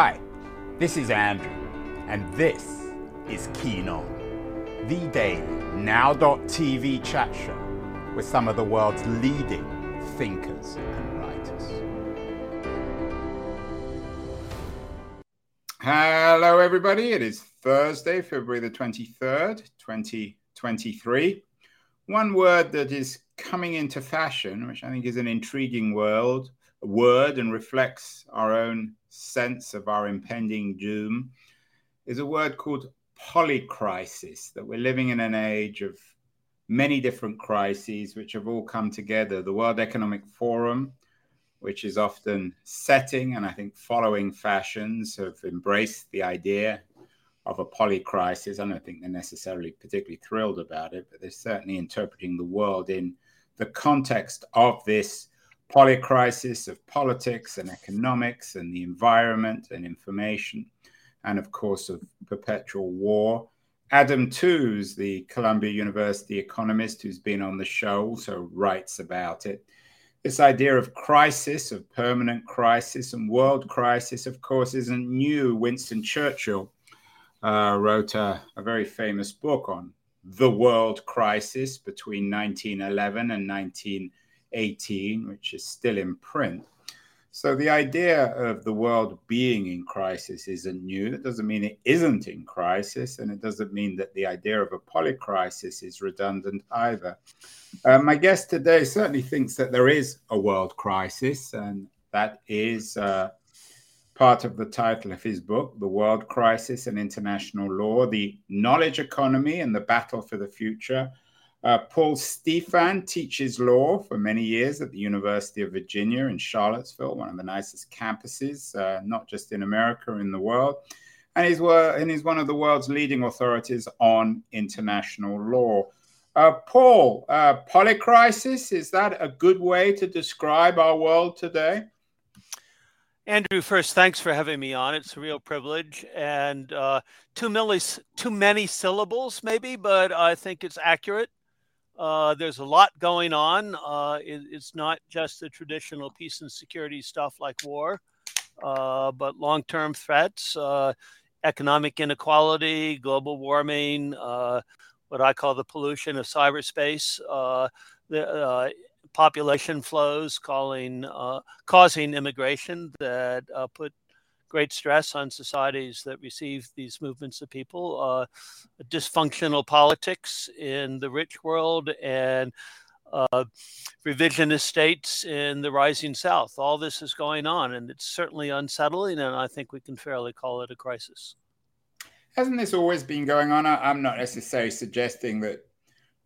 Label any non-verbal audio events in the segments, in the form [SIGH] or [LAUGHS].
Hi, this is Andrew, and this is Keen On, the daily now.tv chat show with some of the world's leading thinkers and writers. Hello, everybody. It is Thursday, February the 23rd, 2023. One word that is coming into fashion, which I think is an intriguing world, word and reflects our own sense of our impending doom, is a word called polycrisis, that we're living in an age of many different crises which have all come together. The World Economic Forum, which is often setting and I think following fashions, have embraced the idea of a polycrisis. I don't think they're necessarily particularly thrilled about it, but they're certainly interpreting the world in the context of this polycrisis of politics and economics and the environment and information, and of course of perpetual war. Adam Tooze, the Columbia University economist who's been on the show, also writes about it. This idea of crisis, of permanent crisis and world crisis, of course, isn't new. Winston Churchill uh, wrote a, a very famous book on the world crisis between 1911 and 1918, which is still in print. So the idea of the world being in crisis isn't new. That doesn't mean it isn't in crisis, and it doesn't mean that the idea of a polycrisis is redundant either. Um, my guest today certainly thinks that there is a world crisis, and that is uh, part of the title of his book, The World Crisis and International Law The Knowledge Economy and the Battle for the Future uh, Paul Stephan teaches law for many years at the University of Virginia in Charlottesville, one of the nicest campuses, uh, not just in America, in the world. And he's, and he's one of the world's leading authorities on international law. Uh, Paul, uh, polycrisis, is that a good way to describe our world today? Andrew, first, thanks for having me on. It's a real privilege. And uh, too, millis, too many syllables, maybe, but I think it's accurate. Uh, there's a lot going on. Uh, it, it's not just the traditional peace and security stuff like war, uh, but long term threats, uh, economic inequality, global warming, uh, what I call the pollution of cyberspace, the population flows calling, causing immigration that put great stress on societies that receive these movements of people, uh, dysfunctional politics in the rich world, and uh, revisionist states in the rising South. All this is going on, and it's certainly unsettling, and I think we can fairly call it a crisis. Hasn't this always been going on? I'm not necessarily suggesting that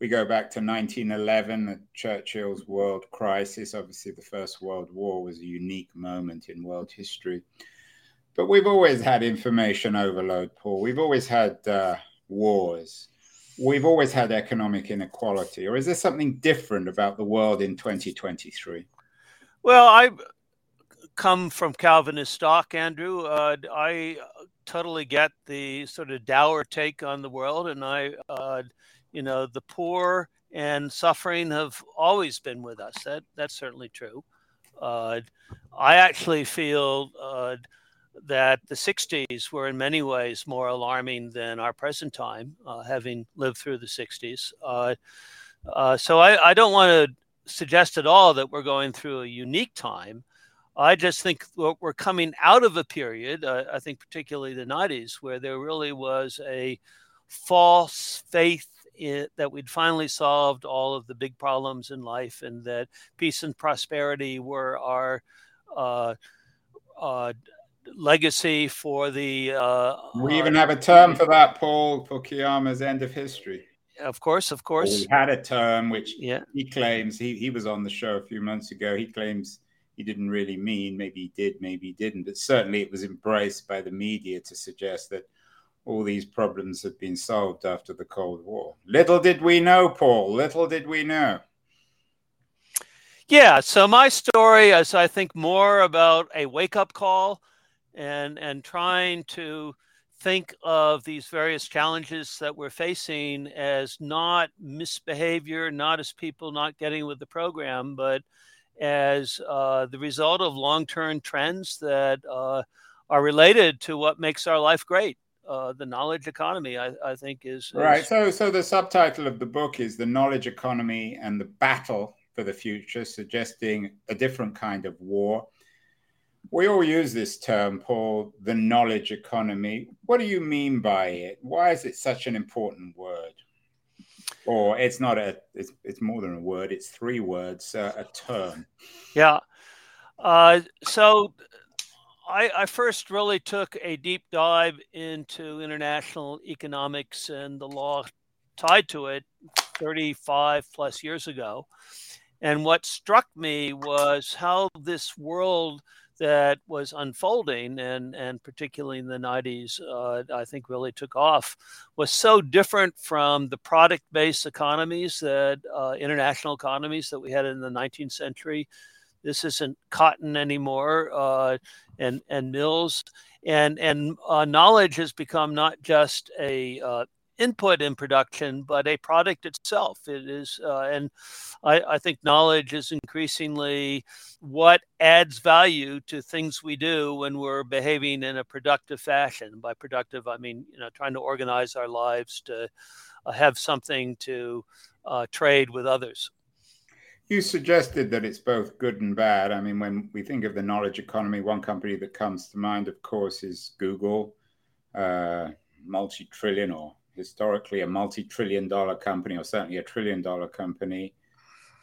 we go back to 1911, Churchill's world crisis. Obviously, the First World War was a unique moment in world history. But we've always had information overload, Paul. We've always had uh, wars. We've always had economic inequality. Or is there something different about the world in 2023? Well, I come from Calvinist stock, Andrew. Uh, I totally get the sort of dour take on the world, and I, uh, you know, the poor and suffering have always been with us. That that's certainly true. Uh, I actually feel uh, that the 60s were in many ways more alarming than our present time, uh, having lived through the 60s. Uh, uh, so I, I don't want to suggest at all that we're going through a unique time. I just think we're coming out of a period, uh, I think particularly the 90s, where there really was a false faith in, that we'd finally solved all of the big problems in life and that peace and prosperity were our uh, uh, legacy for the. Uh, we even uh, have a term for that, Paul, for Fukuyama's end of history. Of course, of course. we had a term which yeah. he claims he, he was on the show a few months ago. He claims he didn't really mean. Maybe he did, maybe he didn't. But certainly it was embraced by the media to suggest that all these problems had been solved after the Cold War. Little did we know, Paul. Little did we know. Yeah. So my story is, I think, more about a wake up call and and trying to think of these various challenges that we're facing as not misbehavior, not as people not getting with the program, but as uh, the result of long-term trends that uh, are related to what makes our life great. Uh, the knowledge economy, I, I think, is, is right. So, so the subtitle of the book is "The Knowledge Economy and the Battle for the Future," suggesting a different kind of war. We all use this term, Paul, the knowledge economy. What do you mean by it? Why is it such an important word? Or it's not a, it's, it's more than a word, it's three words, uh, a term. Yeah. Uh, so I, I, first really took a deep dive into international economics and the law tied to it 35 plus years ago. And what struck me was how this world that was unfolding and and particularly in the 90s uh, i think really took off was so different from the product based economies that uh, international economies that we had in the 19th century. This isn't cotton anymore uh, and and mills. And and uh, knowledge has become not just a uh, input in production, but a product itself. It is, uh, and I, I, think knowledge is increasingly what adds value to things we do when we're behaving in a productive fashion. By productive, I mean you know trying to organize our lives to uh, have something to uh, trade with others. You suggested that it's both good and bad. I mean, when we think of the knowledge economy, one company that comes to mind, of course, is Google, uh, multi-trillion or historically a multi-trillion dollar company or certainly a trillion dollar company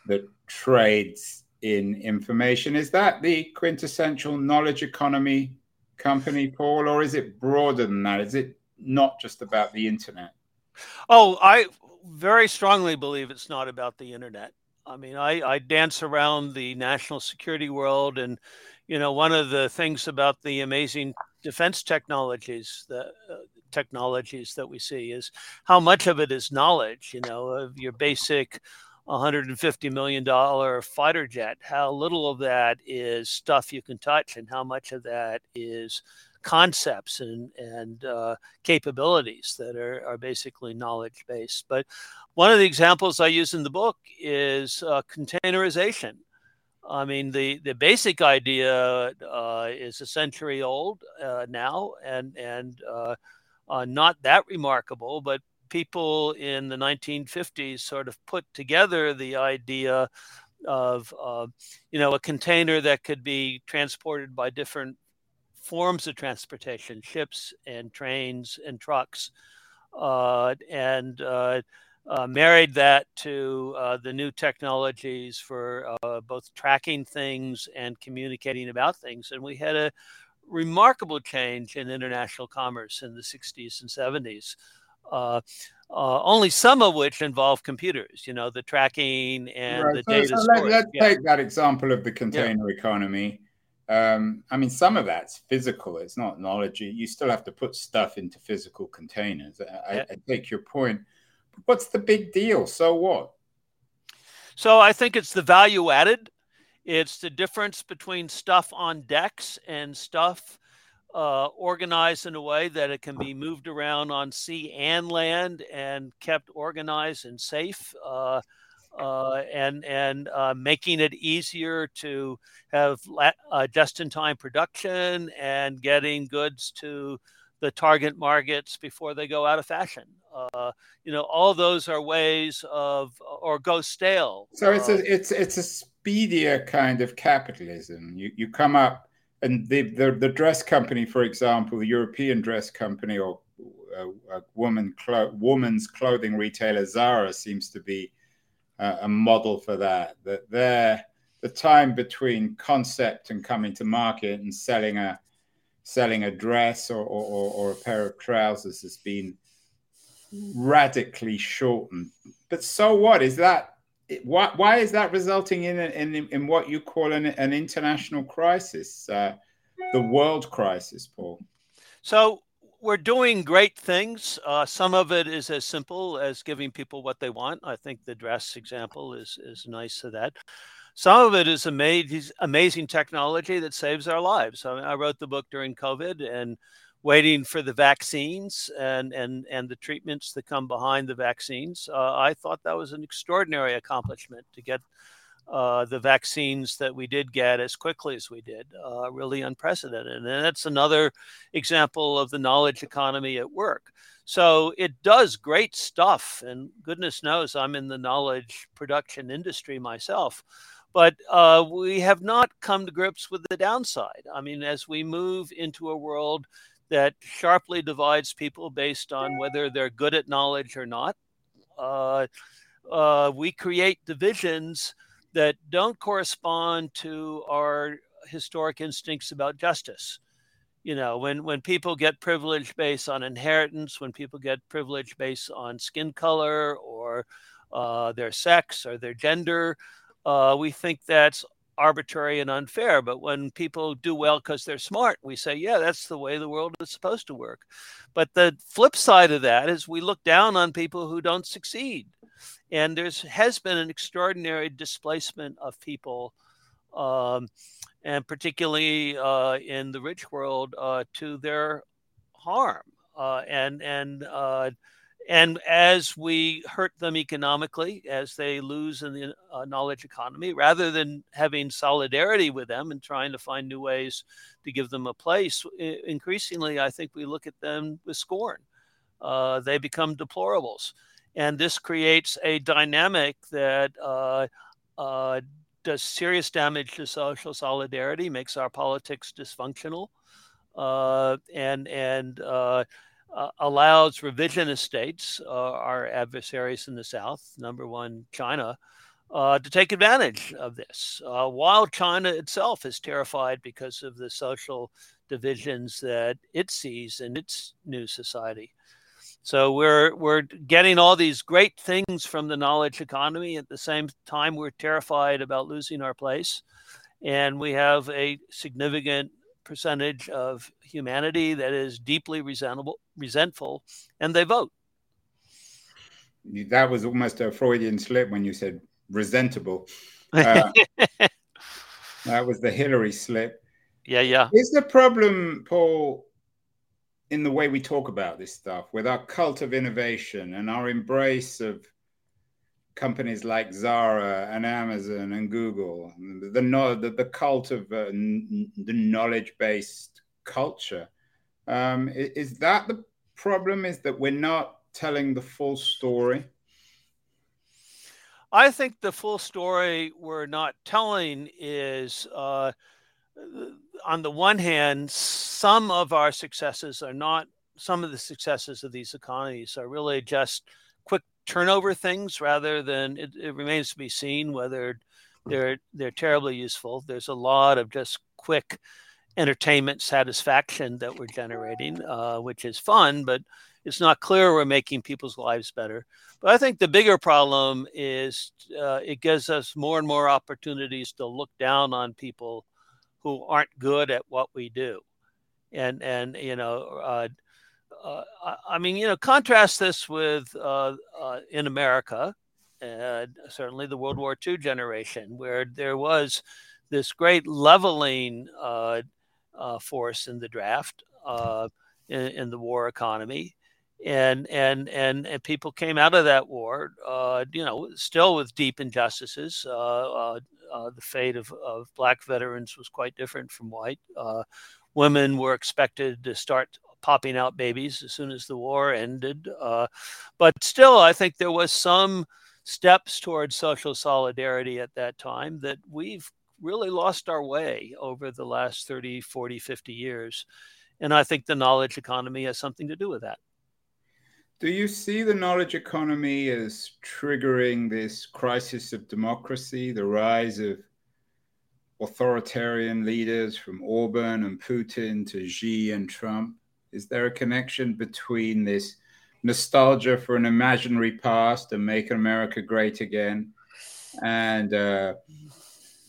that trades in information. Is that the quintessential knowledge economy company paul or is it broader than that? Is it not just about the internet? Oh i very strongly believe it's not about the internet. I mean i, I dance around the national security world and you know one of the things about the amazing defense technologies that uh, technologies that we see is how much of it is knowledge, you know, of your basic 150 million dollar fighter jet. How little of that is stuff you can touch, and how much of that is concepts and and uh, capabilities that are, are basically knowledge based. But one of the examples I use in the book is uh, containerization. I mean, the, the basic idea uh, is a century old uh, now, and and uh, not that remarkable, but people in the 1950s sort of put together the idea of uh, you know a container that could be transported by different forms of transportation ships and trains and trucks uh, and uh, uh married that to uh, the new technologies for uh, both tracking things and communicating about things. And we had a remarkable change in international commerce in the 60s and 70s. Uh, uh, only some of which involve computers, you know, the tracking and right. the so, data. So let, us yeah. take that example of the container yeah. economy. Um, I mean, some of that's physical. It's not knowledge. You still have to put stuff into physical containers. I, yeah. I, I take your point. But what's the big deal? So what? So I think it's the value added it's the difference between stuff on decks and stuff uh, organized in a way that it can be moved around on sea and land and kept organized and safe. Uh, uh, and and uh, making it easier to have uh, just-in-time production and getting goods to the target markets before they go out of fashion. Uh, you know, all those are ways of or go stale. So it's a it's it's a speedier kind of capitalism. You you come up and the the, the dress company, for example, the European dress company or a, uh, a woman clo- woman's clothing retailer Zara seems to be uh, a model for that. That there the time between concept and coming to market and selling a selling a dress or, or, or a pair of trousers has been radically shortened. But so what is that? Why, why is that resulting in, in, in what you call an, an international crisis, uh, the world crisis, Paul? So we're doing great things. Uh, some of it is as simple as giving people what they want. I think the dress example is is nice to that. Some of it is amazing, amazing technology that saves our lives. I, I wrote the book during COVID and waiting for the vaccines and and and the treatments that come behind the vaccines. Uh, I thought that was an extraordinary accomplishment to get uh, the vaccines that we did get as quickly as we did, uh, really unprecedented. And that's another example of the knowledge economy at work. So it does great stuff. And goodness knows I'm in the knowledge production industry myself. But uh, we have not come to grips with the downside. I mean, as we move into a world that sharply divides people based on whether they're good at knowledge or not, uh, uh, we create divisions that don't correspond to our historic instincts about justice. You know, when, when people get privilege based on inheritance, when people get privilege based on skin color or uh, their sex or their gender, uh, we think that's arbitrary and unfair. But when people do well because they're smart, we say, yeah, that's the way the world is supposed to work. But the flip side of that is we look down on people who don't succeed and there's has been an extraordinary displacement of people, um, and particularly uh, in the rich world, uh, to their harm. Uh, and and uh, and as we hurt them economically, as they lose in the uh, knowledge economy, rather than having solidarity with them and trying to find new ways to give them a place, increasingly, I think we look at them with scorn. Uh, they become deplorables and this creates a dynamic that uh, uh, does serious damage to social solidarity, makes our politics dysfunctional, uh, and and uh, uh, allows revisionist states, uh, our adversaries in the South, number one China, to take advantage of this. while China itself is terrified because of the social divisions that it sees in its new society. So we're we're getting all these great things from the knowledge economy. At the same time, we're terrified about losing our place, and we have a significant percentage of humanity that is deeply resentful, resentful, and they vote. That was almost a Freudian slip when you said resentable. Uh, [LAUGHS] that was the Hillary slip. Yeah, yeah. Is the problem, Paul, in the way we talk about this stuff, with our cult of innovation and our embrace of companies like Zara and Amazon and Google, the the, the cult of uh, n- the knowledge based culture. Um, is, is that the problem? Is that we're not telling the full story? I think the full story we're not telling is. Uh, on the one hand, some of our successes are not, some of the successes of these economies are really just quick turnover things rather than it, it remains to be seen whether they're they're terribly useful. There's a lot of just quick entertainment satisfaction that we're generating, uh, which is fun, but it's not clear we're making people's lives better. But I think the bigger problem is uh, it gives us more and more opportunities to look down on people who aren't good at what we do. And, and you know, uh, uh, I mean, you know, contrast this with uh, uh in America, certainly the World War II generation, where there was this great leveling uh, uh, force in the draft in, in, the war economy. And, and and and people came out of that war, you know, still with deep injustices, uh, the fate of, of black veterans was quite different from white. Uh, women were expected to start popping out babies as soon as the war ended. Uh, but still, I think there was some steps towards social solidarity at that time that we've really lost our way over the last 30, 40, 50 years. And I think the knowledge economy has something to do with that. Do you see the knowledge economy as triggering this crisis of democracy, the rise of authoritarian leaders from Orban and Putin to Xi and Trump? Is there a connection between this nostalgia for an imaginary past and making America great again and uh,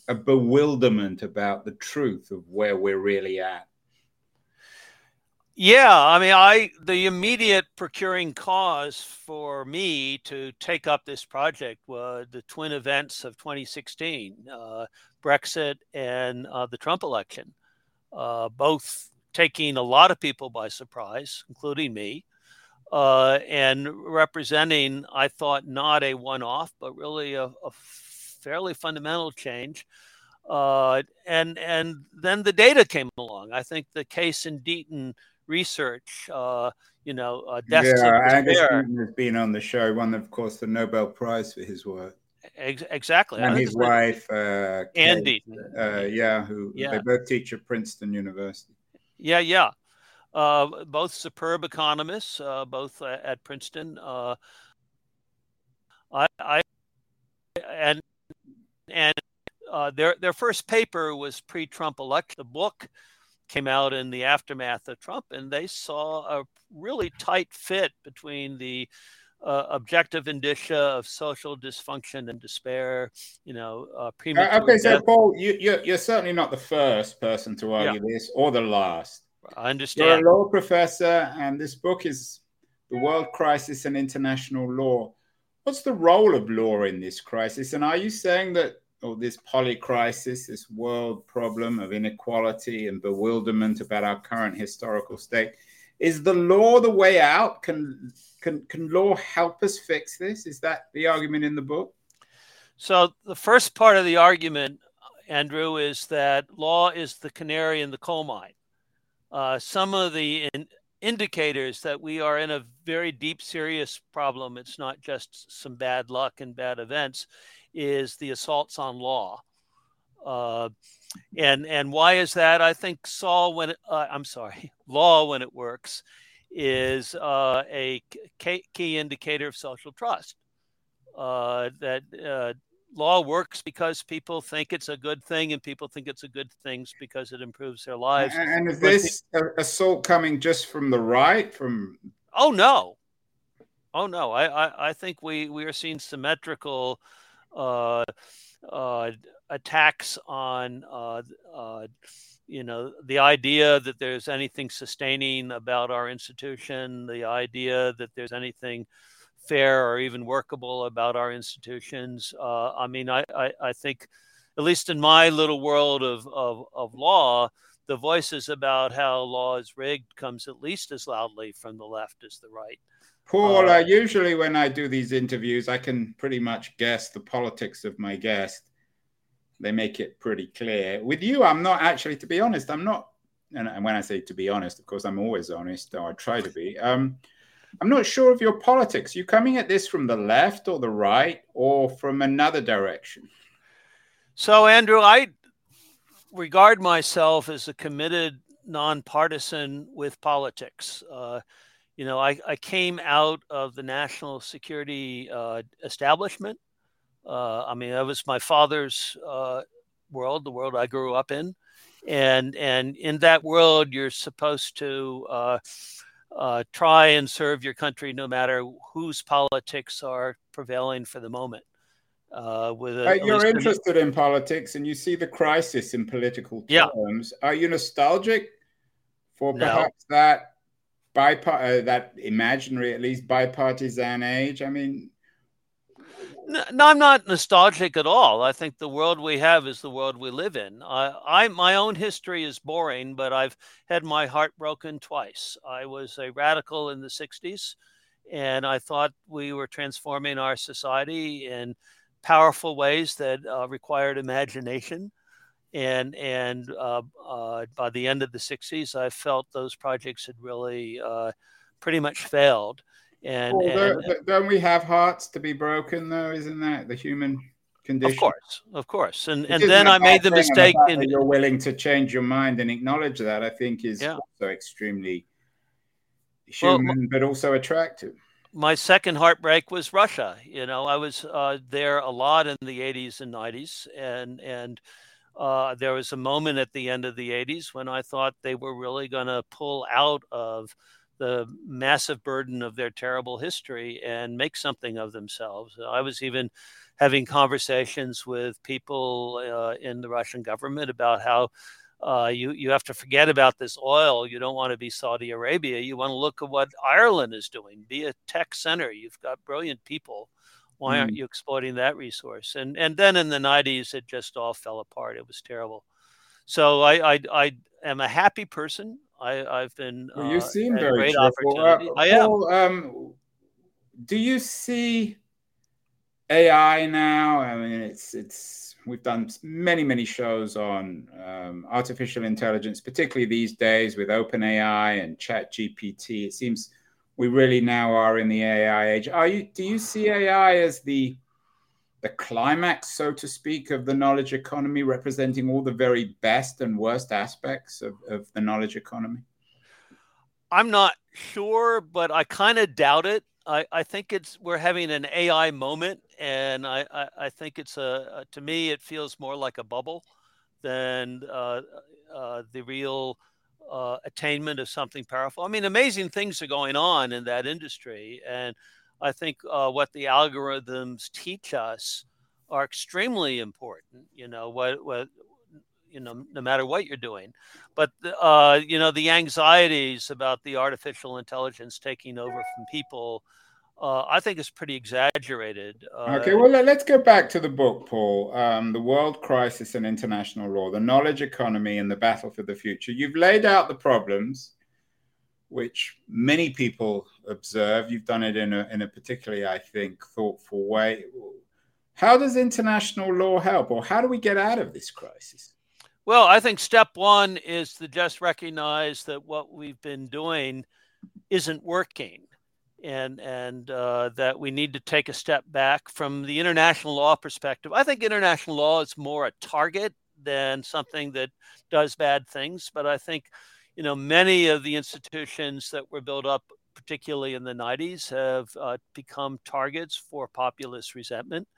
a bewilderment about the truth of where we're really at? Yeah, I mean, I the immediate procuring cause for me to take up this project were the twin events of 2016, uh, Brexit and uh, the Trump election, uh, both taking a lot of people by surprise, including me, uh, and representing, I thought, not a one-off, but really a, a fairly fundamental change. Uh, and and then the data came along. I think the Case in Deaton research, uh, you know, uh, yeah, Angus Deaton has been on the show. Won, of course, the Nobel Prize for his work. Ex- exactly, and his wife, uh, Ann Deaton. Uh, yeah, who yeah. they both teach at Princeton University. Yeah, yeah. Uh, both superb economists, uh, both at Princeton. Uh, I, I, and and uh, their their first paper was pre-Trump election. The book came out in the aftermath of Trump, and they saw a really tight fit between the uh, objective indicia of social dysfunction and despair. You know, uh, premature. okay, so Paul, you, you're, you're certainly not the first person to argue yeah. this, or the last. I understand. You're a law professor, and this book is The World Crisis and International Law. What's the role of law in this crisis? And are you saying that or this polycrisis, this world problem of inequality and bewilderment about our current historical state, is the law the way out? Can can can law help us fix this? Is that the argument in the book? So the first part of the argument, Andrew, is that law is the canary in the coal mine uh, some of the in, indicators that we are in a very deep, serious problem, it's not just some bad luck and bad events, is the assaults on law. Uh, and and why is that? I think Saul when it, uh, I'm sorry, [LAUGHS] law when it works is uh, a key indicator of social trust. Uh, that uh, law works because people think it's a good thing and people think it's a good thing because it improves their lives. And is this assault coming just from the right? From oh no, oh no, I I, I think we we are seeing symmetrical uh, uh, attacks on uh, uh, you know the idea that there's anything sustaining about our institution, the idea that there's anything fair or even workable about our institutions. Uh, I mean, I, I, I, think, at least in my little world of, of, of law, the voices about how law is rigged comes at least as loudly from the left as the right. Paul, uh, usually when I do these interviews, I can pretty much guess the politics of my guest. They make it pretty clear. With you, I'm not actually, to be honest, I'm not. And when I say to be honest, of course, I'm always honest, or I try to be. Um, I'm not sure of your politics. You coming at this from the left or the right or from another direction? So, Andrew, I regard myself as a committed nonpartisan with politics. Uh, you know, I, I, came out of the national security uh, establishment. Uh, I mean, that was my father's uh, world, the world I grew up in, and and in that world, you're supposed to uh, uh, try and serve your country no matter whose politics are prevailing for the moment. Uh, with a, you're interested in politics and you see the crisis in political terms. Yeah. Are you nostalgic for perhaps no. that bipart uh, that imaginary, at least bipartisan age? I mean, no, I'm not nostalgic at all. I think the world we have is the world we live in. I, I, my own history is boring, but I've had my heart broken twice. I was a radical in the '60s, and I thought we were transforming our society in powerful ways that uh, required imagination. And and uh, uh, by the end of the '60s, I felt those projects had really uh, pretty much failed and, well, and don't, don't we have hearts to be broken though? Isn't that the human condition? Of course, of course. And it and then I made the mistake. In, you're willing to change your mind and acknowledge that. I think is yeah. also extremely human, well, but also attractive. My second heartbreak was Russia. You know, I was uh, there a lot in the 80s and 90s, and and. Uh, there was a moment at the end of the 80s when I thought they were really going to pull out of the massive burden of their terrible history and make something of themselves. I was even having conversations with people uh, in the Russian government about how uh, you you have to forget about this oil. You don't want to be Saudi Arabia. You want to look at what Ireland is doing. Be a tech center. You've got brilliant people. Why aren't mm. you exploiting that resource? And and then in the 90s, it just all fell apart. It was terrible. So I I, I am a happy person. I, have been. Well, you uh, seem very cheerful. Uh, I am. um, do you see AI now. I mean, it's it's we've done many many shows on um, artificial intelligence, particularly these days with OpenAI and Chat GPT. It seems we really now are in the AI age. Are you? Do you see AI as the the climax, so to speak, of the knowledge economy, representing all the very best and worst aspects of, of the knowledge economy? I'm not sure, but I kind of doubt it. I, I think it's we're having an AI moment, and I, I, I think it's a, to me it feels more like a bubble than uh, uh, the real uh, attainment of something powerful. I mean, amazing things are going on in that industry, and I think uh, what the algorithms teach us are extremely important. You know what what you know no matter what you're doing but uh, you know the anxieties about the artificial intelligence taking over from people uh, I think is pretty exaggerated. Uh, okay, well, let's go back to the book, Paul. Um, the World Crisis and International Law, the Knowledge Economy and the Battle for the Future. You've laid out the problems, which many people observe. You've done it in a, in a particularly, I think, thoughtful way. How does international law help, or how do we get out of this crisis? Well, I think step one is to just recognize that what we've been doing isn't working, and and uh, that we need to take a step back from the international law perspective. I think international law is more a target than something that does bad things. But I think, you know, many of the institutions that were built up, particularly in the '90s, have uh, become targets for populist resentment.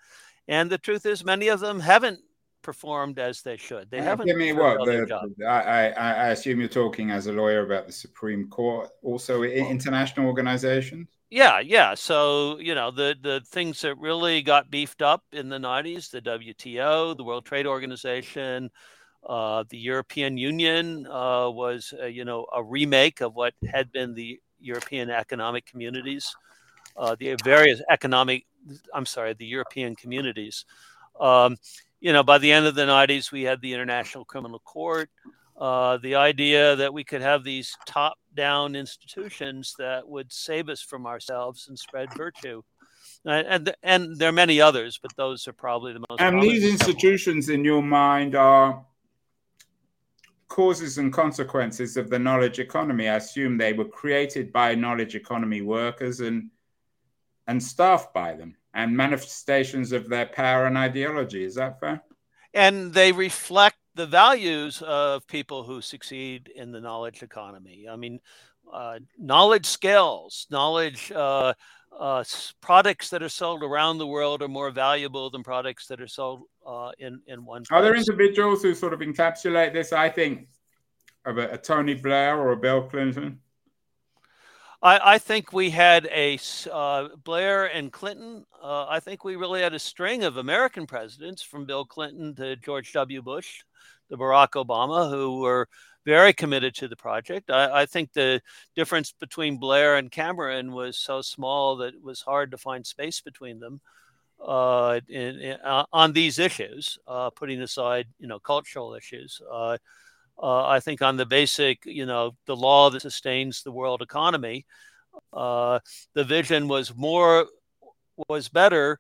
And the truth is, many of them haven't performed as they should. They uh, haven't. Give me what the, I, I, I assume you're talking as a lawyer about the Supreme Court, also international organizations. Yeah, yeah. So you know the the things that really got beefed up in the '90s: the WTO, the World Trade Organization, uh, the European Union uh, was uh, you know a remake of what had been the European Economic Communities, uh, the various economic. I'm sorry, the European Communities. Um, you know, by the end of the 90s, we had the International Criminal Court. Uh, the idea that we could have these top down institutions that would save us from ourselves and spread virtue. And, and, and there are many others, but those are probably the most. And these institutions, in your mind, are causes and consequences of the knowledge economy. I assume they were created by knowledge economy workers and and staffed by them and manifestations of their power and ideology. Is that fair? And they reflect the values of people who succeed in the knowledge economy. I mean, uh, knowledge skills, knowledge uh, uh, products that are sold around the world are more valuable than products that are sold uh, in in one. Place. Are there individuals who sort of encapsulate this? I think of a, a Tony Blair or a Bill Clinton. I, I think we had a uh, Blair and Clinton. Uh, I think we really had a string of American presidents from Bill Clinton to George W. Bush to Barack Obama who were very committed to the project. I, I, think the difference between Blair and Cameron was so small that it was hard to find space between them uh, in, in, uh, on these issues, uh, putting aside you know cultural issues. Uh, uh, I think on the basic, you know, the law that sustains the world economy, uh, the vision was more was better.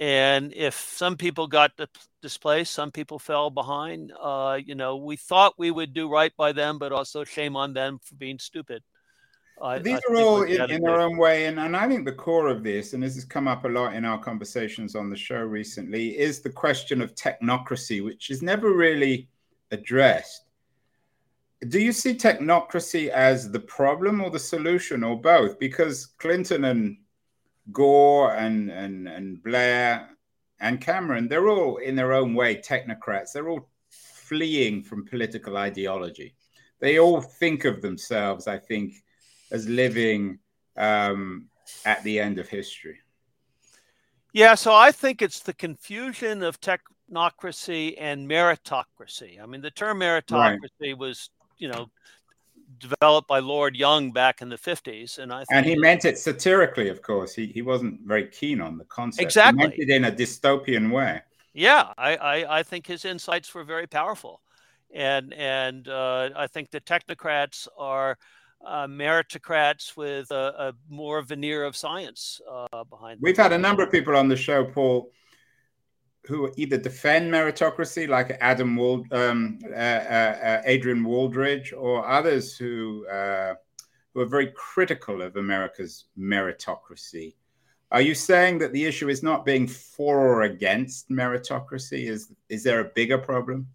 And if some people got displaced, some people fell behind. Uh, you know, we thought we would do right by them, but also shame on them for being stupid. These I are all in, in their own way, and, and I think the core of this, and this has come up a lot in our conversations on the show recently, is the question of technocracy, which is never really addressed do you see technocracy as the problem or the solution or both? Because Clinton and Gore and, and, and Blair and Cameron, they're all in their own way technocrats. They're all fleeing from political ideology. They all think of themselves, I think, as living um, at the end of history. Yeah, so I think it's the confusion of technocracy and meritocracy. I mean, the term meritocracy right. was you know developed by Lord Young back in the 50s. And I and he meant it satirically, of course. He, he wasn't very keen on the concept. Exactly. He meant it in a dystopian way. Yeah, I, I, I think his insights were very powerful. And, and uh, I think the technocrats are uh, meritocrats with a, a, more veneer of science uh, behind. We've had a number of people on the show, Paul, who either defend meritocracy, like Adam Wald, um, uh, uh, uh Adrian Wooldridge, or others who uh, who are very critical of America's meritocracy. Are you saying that the issue is not being for or against meritocracy? Is is there a bigger problem?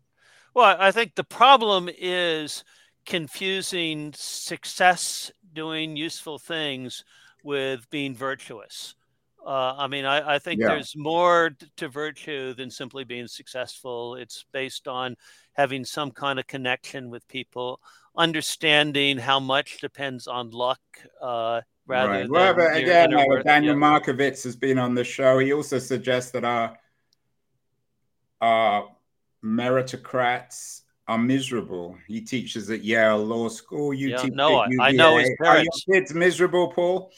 Well, I think the problem is confusing success doing useful things with being virtuous. Uh, I mean, I, I think yeah. there's more to virtue than simply being successful. It's based on having some kind of connection with people, understanding how much depends on luck uh, rather right. than. Well, but again, uh, Daniel yeah. Markovits has been on the show. He also suggests that our, our meritocrats are miserable. He teaches at Yale Law School. You yeah, teach no, I know his parents. Are your kids miserable, Paul?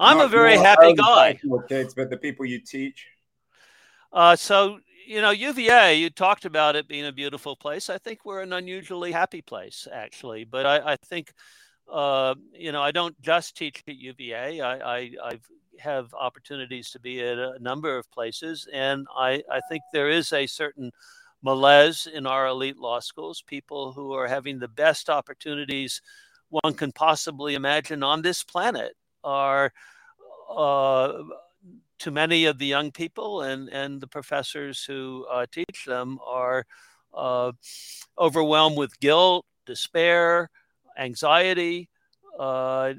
I'm Not a very happy guy. Kids, but the people you teach. Uh, so you know, UVA. You talked about it being a beautiful place. I think we're an unusually happy place, actually. But I, I think, uh, you know, I don't just teach at UVA. I, I I've have opportunities to be at a number of places, and I I think there is a certain malaise in our elite law schools, people who are having the best opportunities one can possibly imagine on this planet are uh, to many of the young people and, and the professors who uh, teach them are uh, overwhelmed with guilt, despair, anxiety. Uh,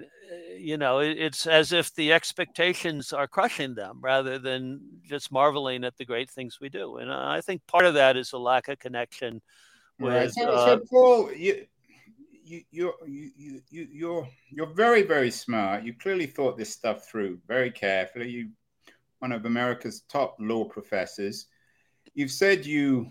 you know, it's as if the expectations are crushing them rather than just marveling at the great things we do. And I think part of that is a lack of connection with. Right. So, uh, so Paul, you, you, you're, you, you, you're, you're very, very smart. You clearly thought this stuff through very carefully. You, one of America's top law professors. You've said you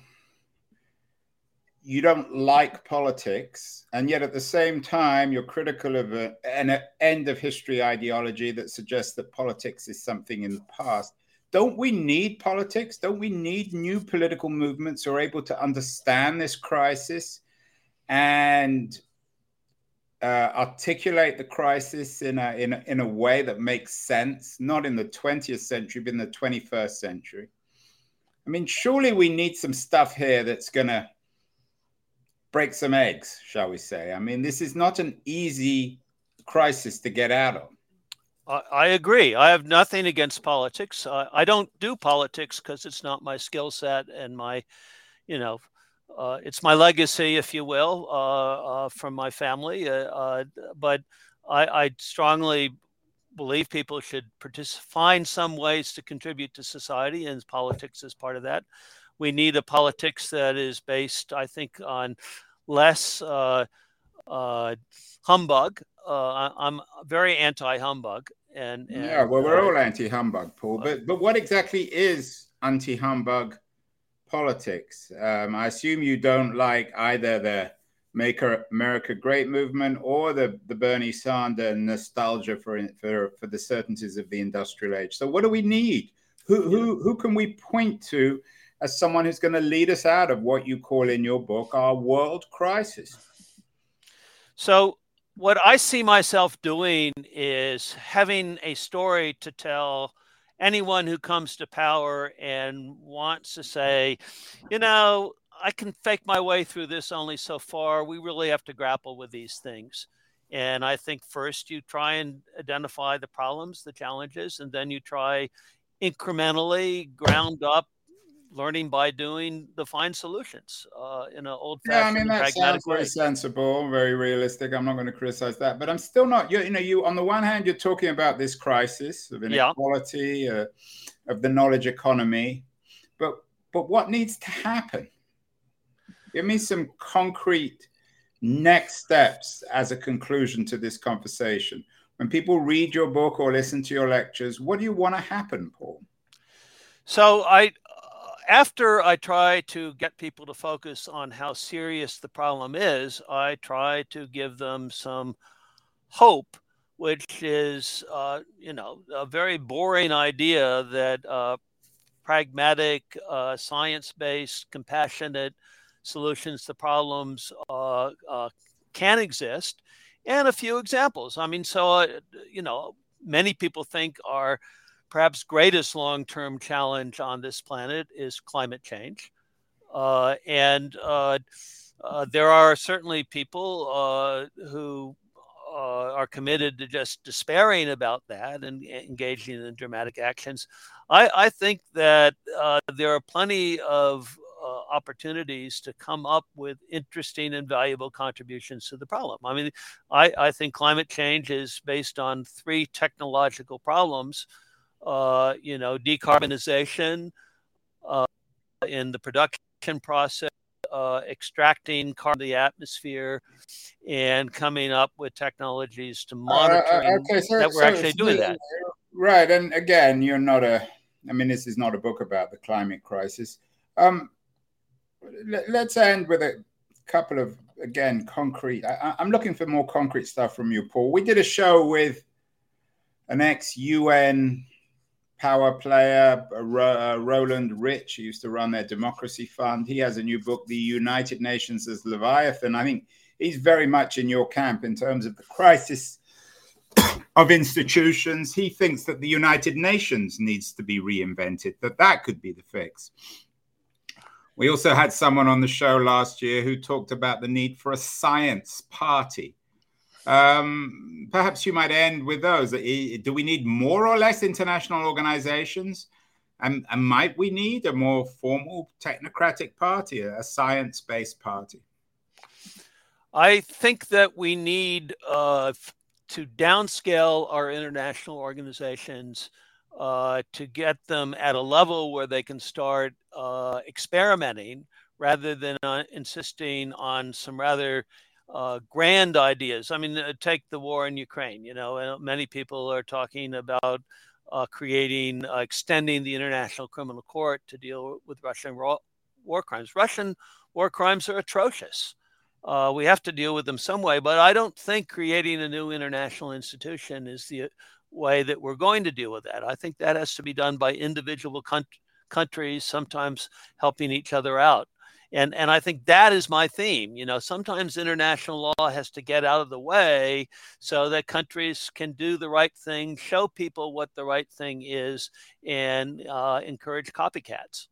you don't like politics, and yet at the same time, you're critical of a, an end of history ideology that suggests that politics is something in the past. Don't we need politics? Don't we need new political movements who are able to understand this crisis and uh, articulate the crisis in a, in, a, in a way that makes sense, not in the 20th century, but in the 21st century? I mean, surely we need some stuff here that's going to break some eggs, shall we say. I mean, this is not an easy crisis to get out of. I agree. I have nothing against politics. I don't do politics because it's not my skill set and my, you know, uh, it's my legacy, if you will, uh, uh, from my family. Uh, uh, but I, I, strongly believe people should partic- find some ways to contribute to society, and politics is part of that we need a politics that is based, I think, on less uh, uh, humbug. Uh, I'm very anti-humbug, and, and yeah, well, we're all anti-humbug, Paul. But but what exactly is anti-humbug politics? Um, I assume you don't like either the Make America Great movement or the, the Bernie Sanders nostalgia for, for, for the certainties of the industrial age. So, what do we need? Who, who, who can we point to as someone who's going to lead us out of what you call in your book our world crisis? So, what I see myself doing is having a story to tell anyone who comes to power and wants to say, you know, I can fake my way through this only so far. We really have to grapple with these things. And I think first you try and identify the problems, the challenges, and then you try incrementally, ground up, learning by doing the find solutions uh, in an old yeah i mean that sounds very sensible very realistic. I'm not going to criticize that but i'm still not you, you know you on the one hand you're talking about this crisis of inequality yeah. uh, of the knowledge economy but but what needs to happen? Give me some concrete next steps as a conclusion to this conversation. When people read your book or listen to your lectures what do you want to happen paul? So I after I try to get people to focus on how serious the problem is, I try to give them some hope, which is, uh, you know, a very boring idea that uh, pragmatic, uh, science based, compassionate solutions to problems uh, uh, can exist. and a few examples. I mean, so, uh, you know, many people think our perhaps greatest long term challenge on this planet is climate change. Uh, and uh, uh, there are certainly people uh, who uh, are committed to just despairing about that and engaging in dramatic actions. I, I think that uh, there are plenty of opportunities to come up with interesting and valuable contributions to the problem. I mean, I, I think climate change is based on three technological problems. Uh, you know, decarbonization uh, in the production process uh, extracting carbon from the atmosphere and coming up with technologies to monitor uh, uh, okay, so, that we're so, actually doing that. Right, and again, you're not a. I mean, this is not a book about the climate crisis. Um, let, us end with a couple of again concrete. I, I'm looking for more concrete stuff from you, Paul. We did a show with an ex UN power player, uh, Roland Rich, who used to run their democracy fund. He has a new book, The United Nations as Leviathan. I think he's very much in your camp in terms of the crisis of institutions. He thinks that the United Nations needs to be reinvented, that that could be the fix. We also had someone on the show last year who talked about the need for a science party um, perhaps you might end with those. Do we need more or less international organizations? And, and might we need a more formal technocratic party, a science based party? I think that we need uh, to downscale our international organizations uh, to get them at a level where they can start uh, experimenting rather than uh, insisting on some rather uh, grand ideas. I mean, uh, take the war in Ukraine. You know, many people are talking about uh, creating, uh, extending the International Criminal Court to deal with Russian war crimes. Russian war crimes are atrocious. Uh, we have to deal with them some way, but I don't think creating a new international institution is the way that we're going to deal with that. I think that has to be done by individual countries, sometimes helping each other out and and i think that is my theme you know sometimes international law has to get out of the way so that countries can do the right thing show people what the right thing is and uh, encourage copycats